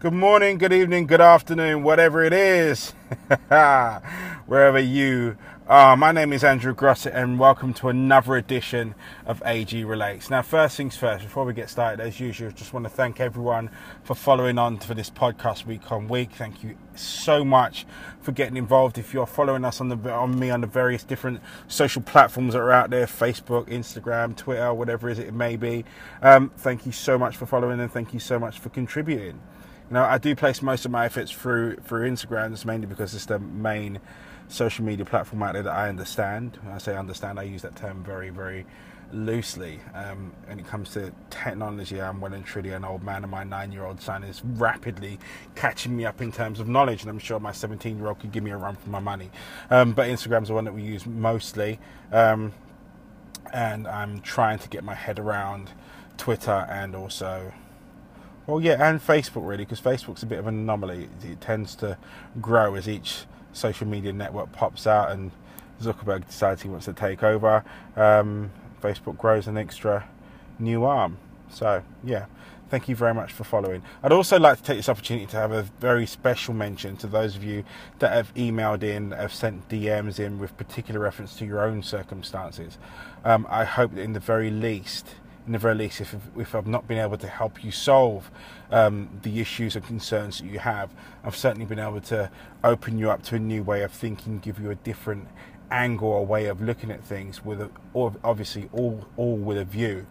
Good morning, good evening, good afternoon, whatever it is, wherever you are. My name is Andrew Grossett, and welcome to another edition of AG Relates. Now, first things first, before we get started, as usual, just want to thank everyone for following on for this podcast week on week. Thank you so much for getting involved. If you're following us on the on me on the various different social platforms that are out there, Facebook, Instagram, Twitter, whatever it is it may be, um, thank you so much for following, and thank you so much for contributing. Know, I do place most of my efforts through through Instagram. It's mainly because it's the main social media platform out there that I understand. When I say understand, I use that term very, very loosely. Um, when it comes to technology, I'm well and truly an old man, and my nine-year-old son is rapidly catching me up in terms of knowledge. And I'm sure my 17-year-old could give me a run for my money. Um, but Instagram's the one that we use mostly, um, and I'm trying to get my head around Twitter and also well, yeah, and Facebook really, because Facebook's a bit of an anomaly. It tends to grow as each social media network pops out, and Zuckerberg decides he wants to take over. Um, Facebook grows an extra new arm. So, yeah, thank you very much for following. I'd also like to take this opportunity to have a very special mention to those of you that have emailed in, have sent DMs in with particular reference to your own circumstances. Um, I hope that in the very least, in the very least, if, if I've not been able to help you solve um, the issues and concerns that you have, I've certainly been able to open you up to a new way of thinking, give you a different angle or way of looking at things, with a, obviously all all with a view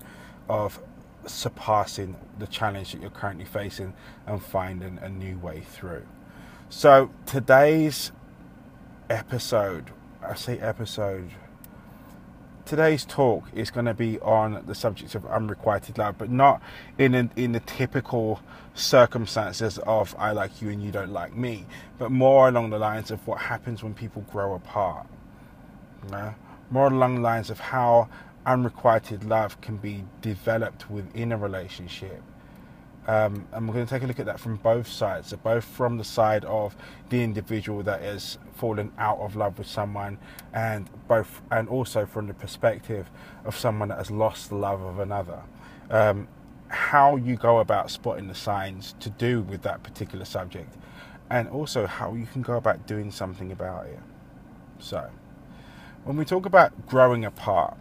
of surpassing the challenge that you're currently facing and finding a new way through. So today's episode, I say episode today's talk is going to be on the subject of unrequited love, but not in a, in the typical circumstances of I like you and you don't like me, but more along the lines of what happens when people grow apart. You know? More along the lines of how unrequited love can be developed within a relationship um, and we're going to take a look at that from both sides. So, both from the side of the individual that has fallen out of love with someone, and both, and also from the perspective of someone that has lost the love of another. Um, how you go about spotting the signs to do with that particular subject, and also how you can go about doing something about it. So, when we talk about growing apart,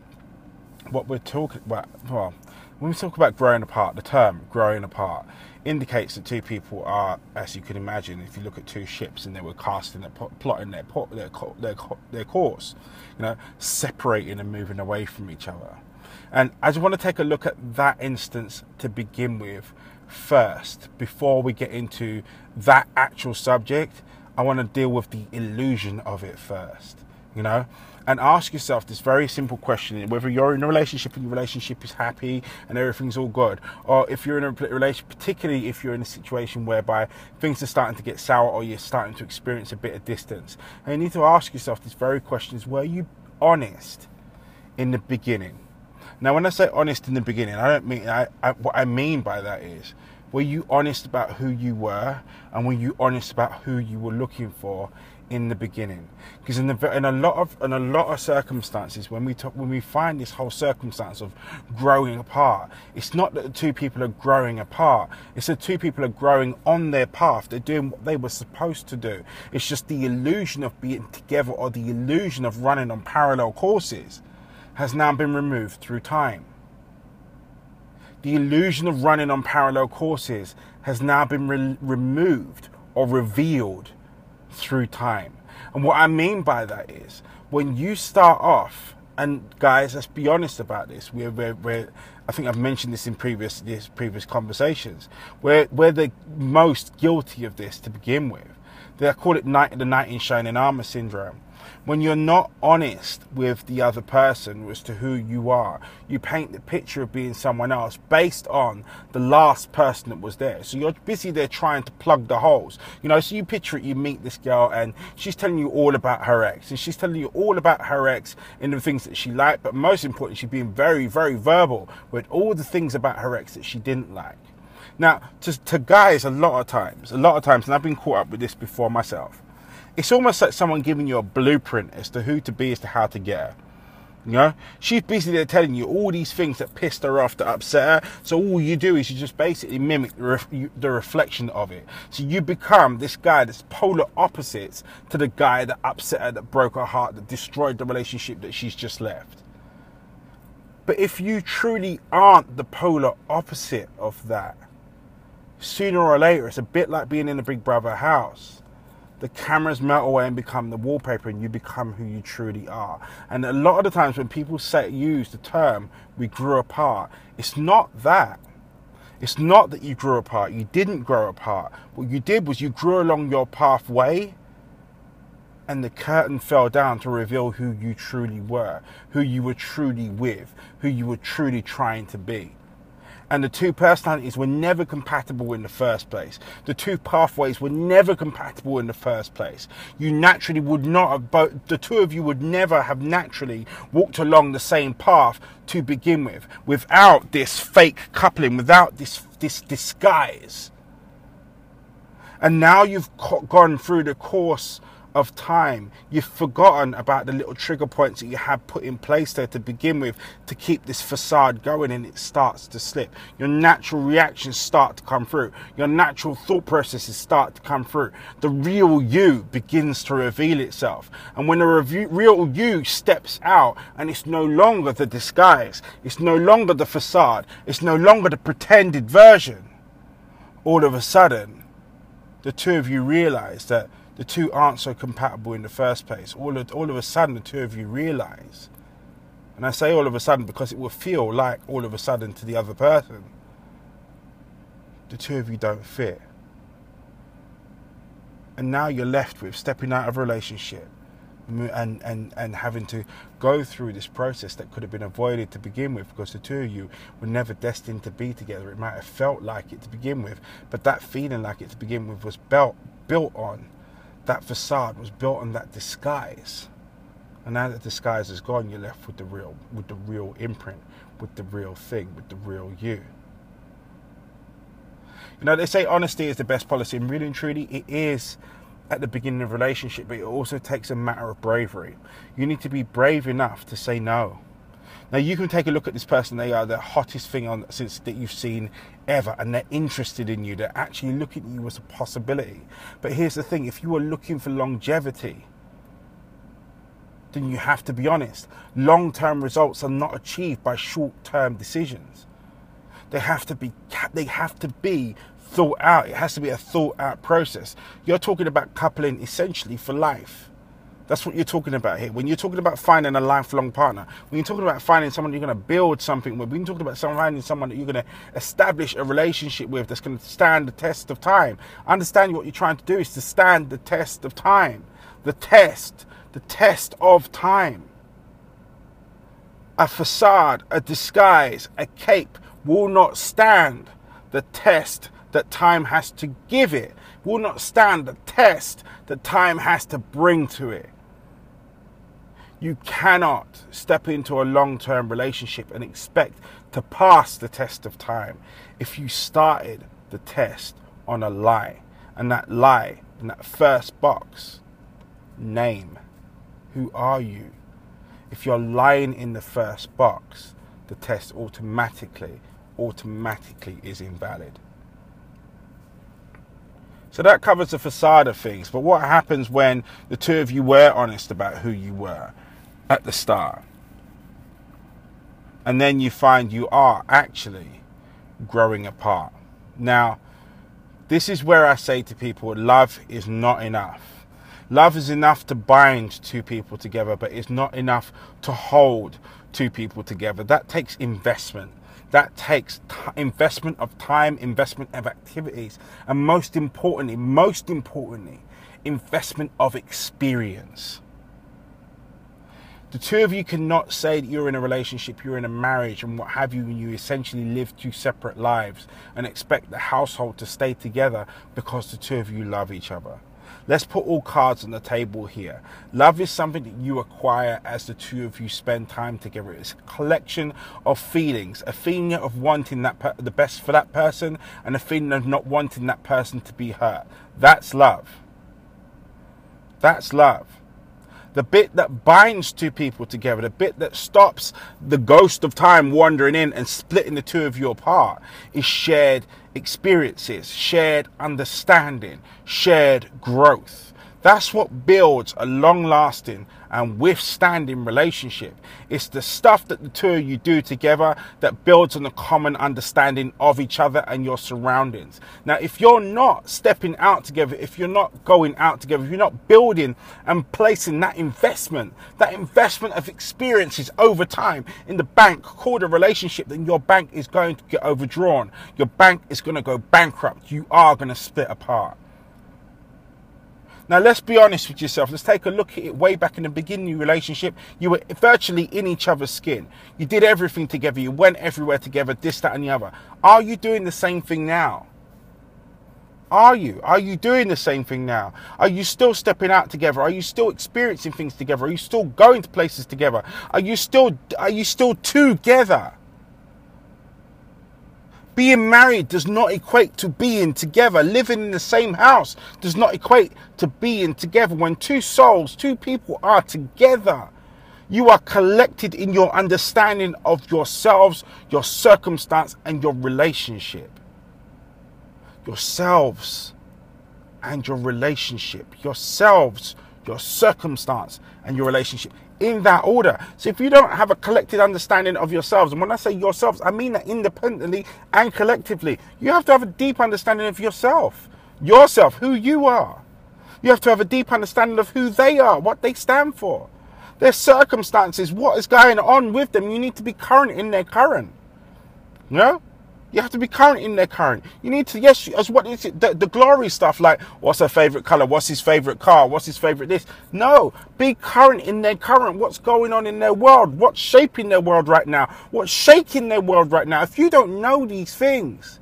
what we're talking about, well, when we talk about growing apart, the term growing apart indicates that two people are, as you can imagine, if you look at two ships and they were casting their plotting their their their, their course, you know, separating and moving away from each other. And I just want to take a look at that instance to begin with first, before we get into that actual subject. I want to deal with the illusion of it first, you know and ask yourself this very simple question whether you're in a relationship and your relationship is happy and everything's all good, or if you're in a relationship, particularly if you're in a situation whereby things are starting to get sour or you're starting to experience a bit of distance. And you need to ask yourself this very question is were you honest in the beginning? Now, when I say honest in the beginning, I don't mean, I, I, what I mean by that is, were you honest about who you were and were you honest about who you were looking for in the beginning. Because in, the, in a lot of in a lot of circumstances when we talk when we find this whole circumstance of growing apart it's not that the two people are growing apart it's that two people are growing on their path they're doing what they were supposed to do. It's just the illusion of being together or the illusion of running on parallel courses has now been removed through time. The illusion of running on parallel courses has now been re- removed or revealed through time. And what I mean by that is when you start off, and guys, let's be honest about this. We're, we're, we're I think I've mentioned this in previous this previous conversations. We're, we're the most guilty of this to begin with. They call it night, the knight in shining armor syndrome when you're not honest with the other person as to who you are, you paint the picture of being someone else based on the last person that was there. So you're busy there trying to plug the holes. You know, so you picture it, you meet this girl and she's telling you all about her ex. And she's telling you all about her ex and the things that she liked, but most importantly, she's being very, very verbal with all the things about her ex that she didn't like. Now, to, to guys, a lot of times, a lot of times, and I've been caught up with this before myself, it's almost like someone giving you a blueprint as to who to be as to how to get her. You know, she's basically telling you all these things that pissed her off, that upset her. So all you do is you just basically mimic the, ref- the reflection of it. So you become this guy that's polar opposites to the guy that upset her, that broke her heart, that destroyed the relationship that she's just left. But if you truly aren't the polar opposite of that, sooner or later, it's a bit like being in a Big Brother house the cameras melt away and become the wallpaper and you become who you truly are. And a lot of the times when people say use the term we grew apart, it's not that. It's not that you grew apart. You didn't grow apart. What you did was you grew along your pathway and the curtain fell down to reveal who you truly were, who you were truly with, who you were truly trying to be and the two personalities were never compatible in the first place. The two pathways were never compatible in the first place. You naturally would not have, both, the two of you would never have naturally walked along the same path to begin with, without this fake coupling, without this, this disguise. And now you've gone through the course of time. You've forgotten about the little trigger points that you had put in place there to begin with to keep this facade going and it starts to slip. Your natural reactions start to come through. Your natural thought processes start to come through. The real you begins to reveal itself. And when the real you steps out and it's no longer the disguise, it's no longer the facade, it's no longer the pretended version, all of a sudden, the two of you realize that the two aren't so compatible in the first place. All of, all of a sudden, the two of you realize, and I say all of a sudden because it will feel like all of a sudden to the other person, the two of you don't fit. And now you're left with stepping out of a relationship and, and, and having to go through this process that could have been avoided to begin with because the two of you were never destined to be together. It might have felt like it to begin with, but that feeling like it to begin with was built, built on that facade was built on that disguise. And now that disguise is gone, you're left with the real, with the real imprint, with the real thing, with the real you. You know, they say honesty is the best policy, and really and truly, it is at the beginning of a relationship, but it also takes a matter of bravery. You need to be brave enough to say no. Now you can take a look at this person. They are the hottest thing on since that you've seen ever, and they're interested in you. They're actually looking at you as a possibility. But here's the thing: if you are looking for longevity, then you have to be honest. Long-term results are not achieved by short-term decisions. They have to be. They have to be thought out. It has to be a thought-out process. You're talking about coupling essentially for life. That's what you're talking about here. When you're talking about finding a lifelong partner, when you're talking about finding someone you're going to build something with, when you're talking about finding someone that you're going to establish a relationship with that's going to stand the test of time, understand what you're trying to do is to stand the test of time. The test, the test of time. A facade, a disguise, a cape will not stand the test that time has to give it, will not stand the test that time has to bring to it. You cannot step into a long term relationship and expect to pass the test of time if you started the test on a lie. And that lie in that first box, name. Who are you? If you're lying in the first box, the test automatically, automatically is invalid. So that covers the facade of things. But what happens when the two of you were honest about who you were? At the start. And then you find you are actually growing apart. Now, this is where I say to people love is not enough. Love is enough to bind two people together, but it's not enough to hold two people together. That takes investment. That takes t- investment of time, investment of activities, and most importantly, most importantly, investment of experience the two of you cannot say that you're in a relationship, you're in a marriage, and what have you, and you essentially live two separate lives and expect the household to stay together because the two of you love each other. Let's put all cards on the table here. Love is something that you acquire as the two of you spend time together. It's a collection of feelings, a feeling of wanting that per- the best for that person, and a feeling of not wanting that person to be hurt. That's love. That's love. The bit that binds two people together, the bit that stops the ghost of time wandering in and splitting the two of you apart, is shared experiences, shared understanding, shared growth. That's what builds a long lasting and withstanding relationship. It's the stuff that the two of you do together that builds on a common understanding of each other and your surroundings. Now, if you're not stepping out together, if you're not going out together, if you're not building and placing that investment, that investment of experiences over time in the bank called a relationship, then your bank is going to get overdrawn. Your bank is going to go bankrupt. You are going to split apart. Now, let's be honest with yourself. Let's take a look at it way back in the beginning of your relationship. You were virtually in each other's skin. You did everything together. You went everywhere together, this, that, and the other. Are you doing the same thing now? Are you? Are you doing the same thing now? Are you still stepping out together? Are you still experiencing things together? Are you still going to places together? Are you still are you still together? Being married does not equate to being together. Living in the same house does not equate to being together. When two souls, two people are together, you are collected in your understanding of yourselves, your circumstance, and your relationship. Yourselves and your relationship. Yourselves, your circumstance, and your relationship in that order. So if you don't have a collected understanding of yourselves, and when I say yourselves, I mean that independently and collectively, you have to have a deep understanding of yourself, yourself, who you are. You have to have a deep understanding of who they are, what they stand for, their circumstances, what is going on with them. You need to be current in their current. You know? You have to be current in their current. You need to, yes, as what is it, the, the glory stuff like what's her favorite color, what's his favorite car, what's his favorite this. No, be current in their current. What's going on in their world? What's shaping their world right now? What's shaking their world right now? If you don't know these things,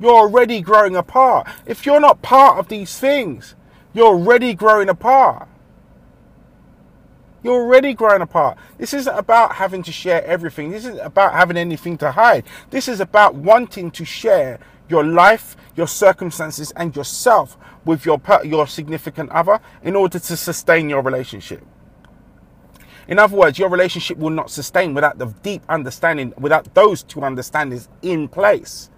you're already growing apart. If you're not part of these things, you're already growing apart. You're already growing apart. This isn't about having to share everything. This isn't about having anything to hide. This is about wanting to share your life, your circumstances, and yourself with your, your significant other in order to sustain your relationship. In other words, your relationship will not sustain without the deep understanding, without those two understandings in place.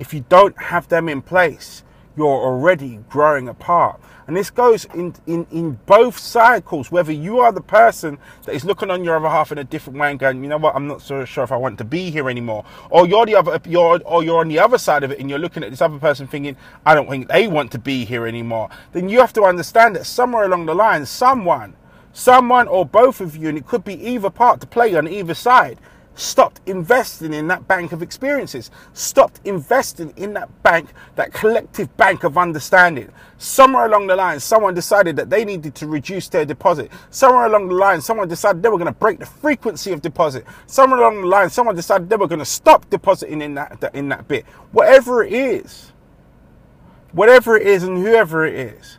If you don't have them in place, you're already growing apart. And this goes in, in, in both cycles, whether you are the person that is looking on your other half in a different way and going, you know what, I'm not so sure if I want to be here anymore. Or you're the other, you're, or you're on the other side of it and you're looking at this other person thinking, I don't think they want to be here anymore. Then you have to understand that somewhere along the line, someone, someone or both of you, and it could be either part to play on either side, stopped investing in that bank of experiences, stopped investing in that bank, that collective bank of understanding. Somewhere along the line, someone decided that they needed to reduce their deposit. Somewhere along the line, someone decided they were going to break the frequency of deposit. Somewhere along the line, someone decided they were going to stop depositing in that, in that bit. Whatever it is, whatever it is and whoever it is,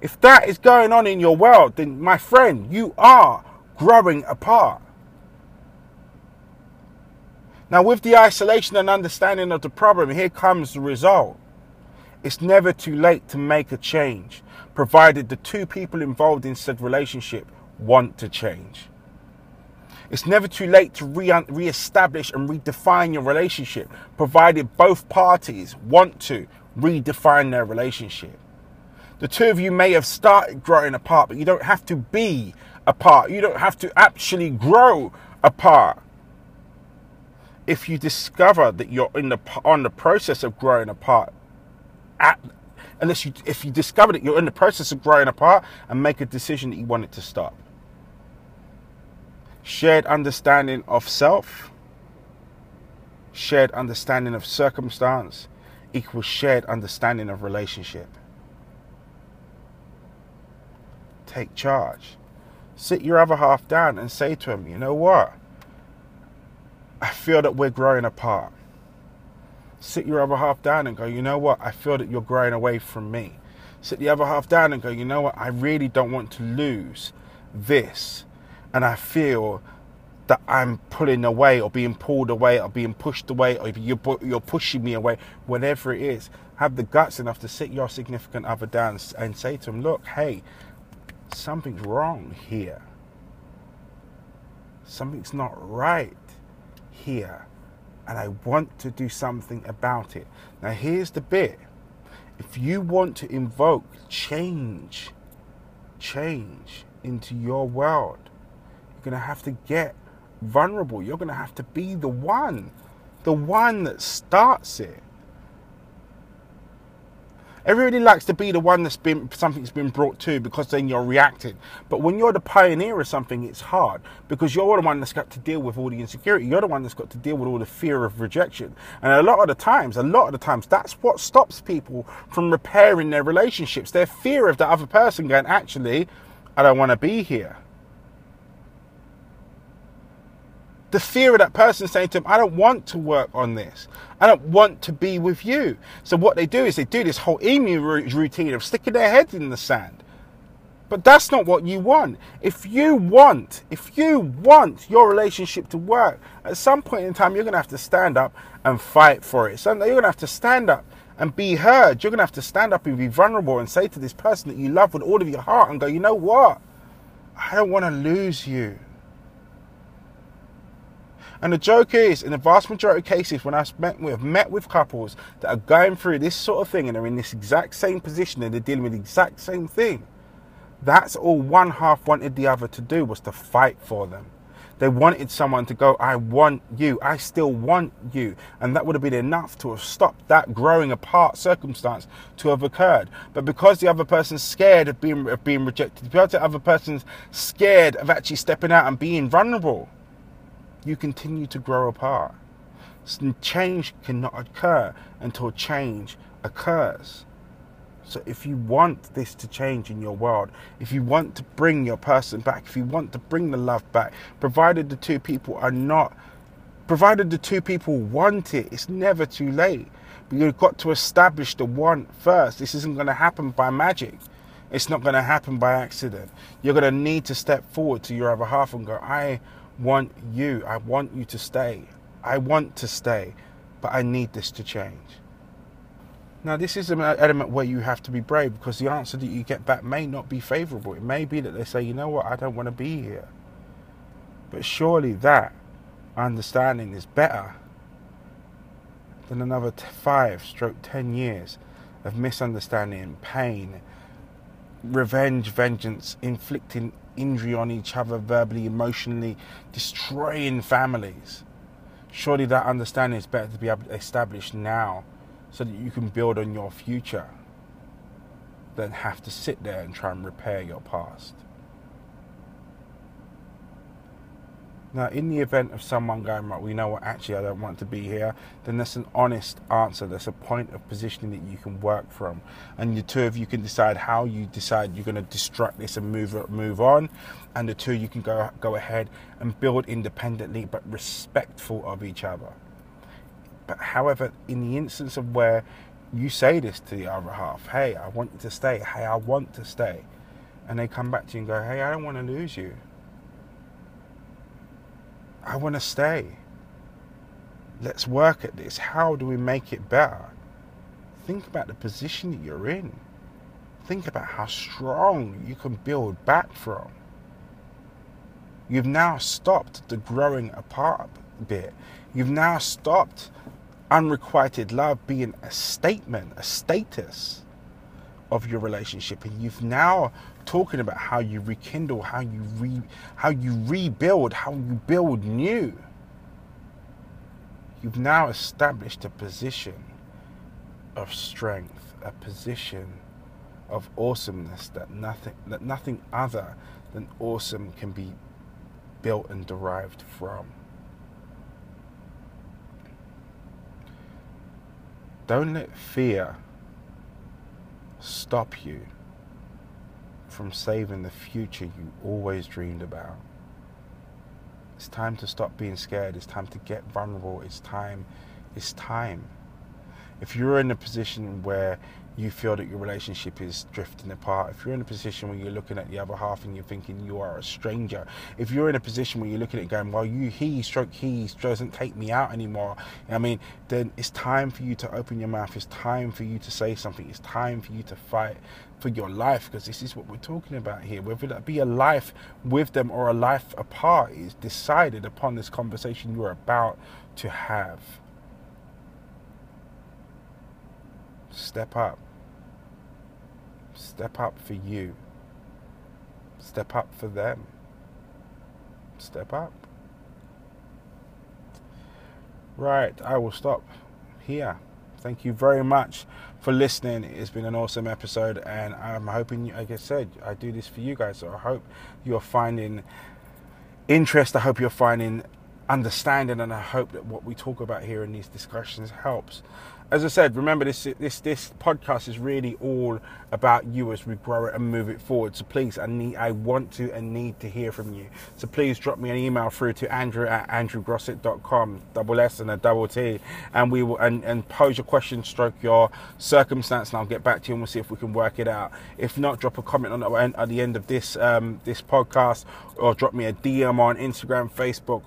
if that is going on in your world, then my friend, you are growing apart. Now, with the isolation and understanding of the problem, here comes the result. It's never too late to make a change, provided the two people involved in said relationship want to change. It's never too late to re- establish and redefine your relationship, provided both parties want to redefine their relationship. The two of you may have started growing apart, but you don't have to be apart. You don't have to actually grow apart if you discover that you're in the on the process of growing apart at unless you if you discover that you're in the process of growing apart and make a decision that you want it to stop. Shared understanding of self shared understanding of circumstance equals shared understanding of relationship. Take charge. Sit your other half down and say to him you know what I feel that we're growing apart. Sit your other half down and go, you know what? I feel that you're growing away from me. Sit the other half down and go, you know what? I really don't want to lose this. And I feel that I'm pulling away or being pulled away or being pushed away or you're, pushing me away, whatever it is. Have the guts enough to sit your significant other down and say to them, look, hey, something's wrong here. Something's not right here. And I want to do something about it. Now, here's the bit if you want to invoke change, change into your world, you're going to have to get vulnerable. You're going to have to be the one, the one that starts it. Everybody likes to be the one that's been something's been brought to because then you're reacting. But when you're the pioneer of something, it's hard because you're the one that's got to deal with all the insecurity. You're the one that's got to deal with all the fear of rejection. And a lot of the times, a lot of the times, that's what stops people from repairing their relationships. Their fear of the other person going, actually, I don't want to be here. The fear of that person saying to him, I don't want to work on this. I don't want to be with you. So what they do is they do this whole emu routine of sticking their heads in the sand. But that's not what you want. If you want, if you want your relationship to work, at some point in time, you're going to have to stand up and fight for it. So you're going to have to stand up and be heard. You're going to have to stand up and be vulnerable and say to this person that you love with all of your heart and go, you know what? I don't want to lose you. And the joke is, in the vast majority of cases, when I've met with, met with couples that are going through this sort of thing and are in this exact same position and they're dealing with the exact same thing, that's all one half wanted the other to do was to fight for them. They wanted someone to go, I want you, I still want you. And that would have been enough to have stopped that growing apart circumstance to have occurred. But because the other person's scared of being, of being rejected, because the other person's scared of actually stepping out and being vulnerable, you continue to grow apart. Change cannot occur until change occurs. So, if you want this to change in your world, if you want to bring your person back, if you want to bring the love back, provided the two people are not, provided the two people want it, it's never too late. But you've got to establish the want first. This isn't going to happen by magic. It's not going to happen by accident. You're going to need to step forward to your other half and go, I want you. I want you to stay. I want to stay, but I need this to change. Now, this is an element where you have to be brave because the answer that you get back may not be favorable. It may be that they say, you know what, I don't want to be here. But surely that understanding is better than another five stroke ten years of misunderstanding, pain, revenge, vengeance, inflicting injury on each other verbally, emotionally, destroying families. Surely that understanding is better to be established now so that you can build on your future than have to sit there and try and repair your past. Now, in the event of someone going, right, we know what actually I don't want to be here, then that's an honest answer. That's a point of positioning that you can work from. And the two of you can decide how you decide you're going to destruct this and move move on. And the two you can go go ahead and build independently but respectful of each other. But however, in the instance of where you say this to the other half, hey, I want you to stay, hey, I want to stay, and they come back to you and go, hey, I don't want to lose you I want to stay. Let's work at this. How do we make it better? Think about the position that you're in. Think about how strong you can build back from. You've now stopped the growing apart bit. You've now stopped unrequited love being a statement, a status of your relationship. And you've now talking about how you rekindle how you re how you rebuild how you build new. You've now established a position of strength a position of awesomeness that nothing that nothing other than awesome can be built and derived from. Don't let fear stop you from saving the future you always dreamed about. It's time to stop being scared. It's time to get vulnerable. It's time. It's time. If you're in a position where you feel that your relationship is drifting apart, if you're in a position where you're looking at the other half and you're thinking you are a stranger, if you're in a position where you're looking at going, well, you he stroke he doesn't take me out anymore, I mean, then it's time for you to open your mouth. It's time for you to say something. It's time for you to fight for your life because this is what we're talking about here. Whether that be a life with them or a life apart is decided upon this conversation you're about to have. Step up. Step up for you. Step up for them. Step up. Right, I will stop here. Thank you very much for listening. It's been an awesome episode, and I'm hoping, like I said, I do this for you guys. So I hope you're finding interest. I hope you're finding understanding, and I hope that what we talk about here in these discussions helps as I said, remember this this this podcast is really all about you as we grow it and move it forward. So please, I need, I want to and need to hear from you. So please drop me an email through to Andrew at andrewgrossett.com, double S and a double T, and we will and, and pose your question, stroke your circumstance, and I'll get back to you and we'll see if we can work it out. If not, drop a comment on the at the end of this um, this podcast, or drop me a DM on Instagram, Facebook,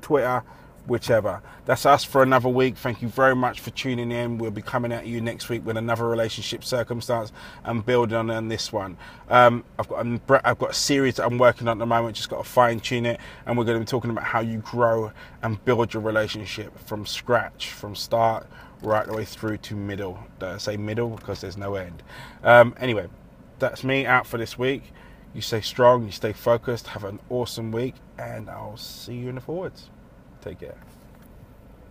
Twitter whichever. That's us for another week. Thank you very much for tuning in. We'll be coming at you next week with another relationship circumstance and building on, this one. Um, I've got a, I've got a series that I'm working on at the moment. Just got to fine tune it, and we're going to be talking about how you grow and build your relationship from scratch, from start right the way through to middle. I say middle because there's no end. Um, anyway, that's me out for this week. You stay strong, you stay focused, have an awesome week, and I'll see you in the forwards. Take care.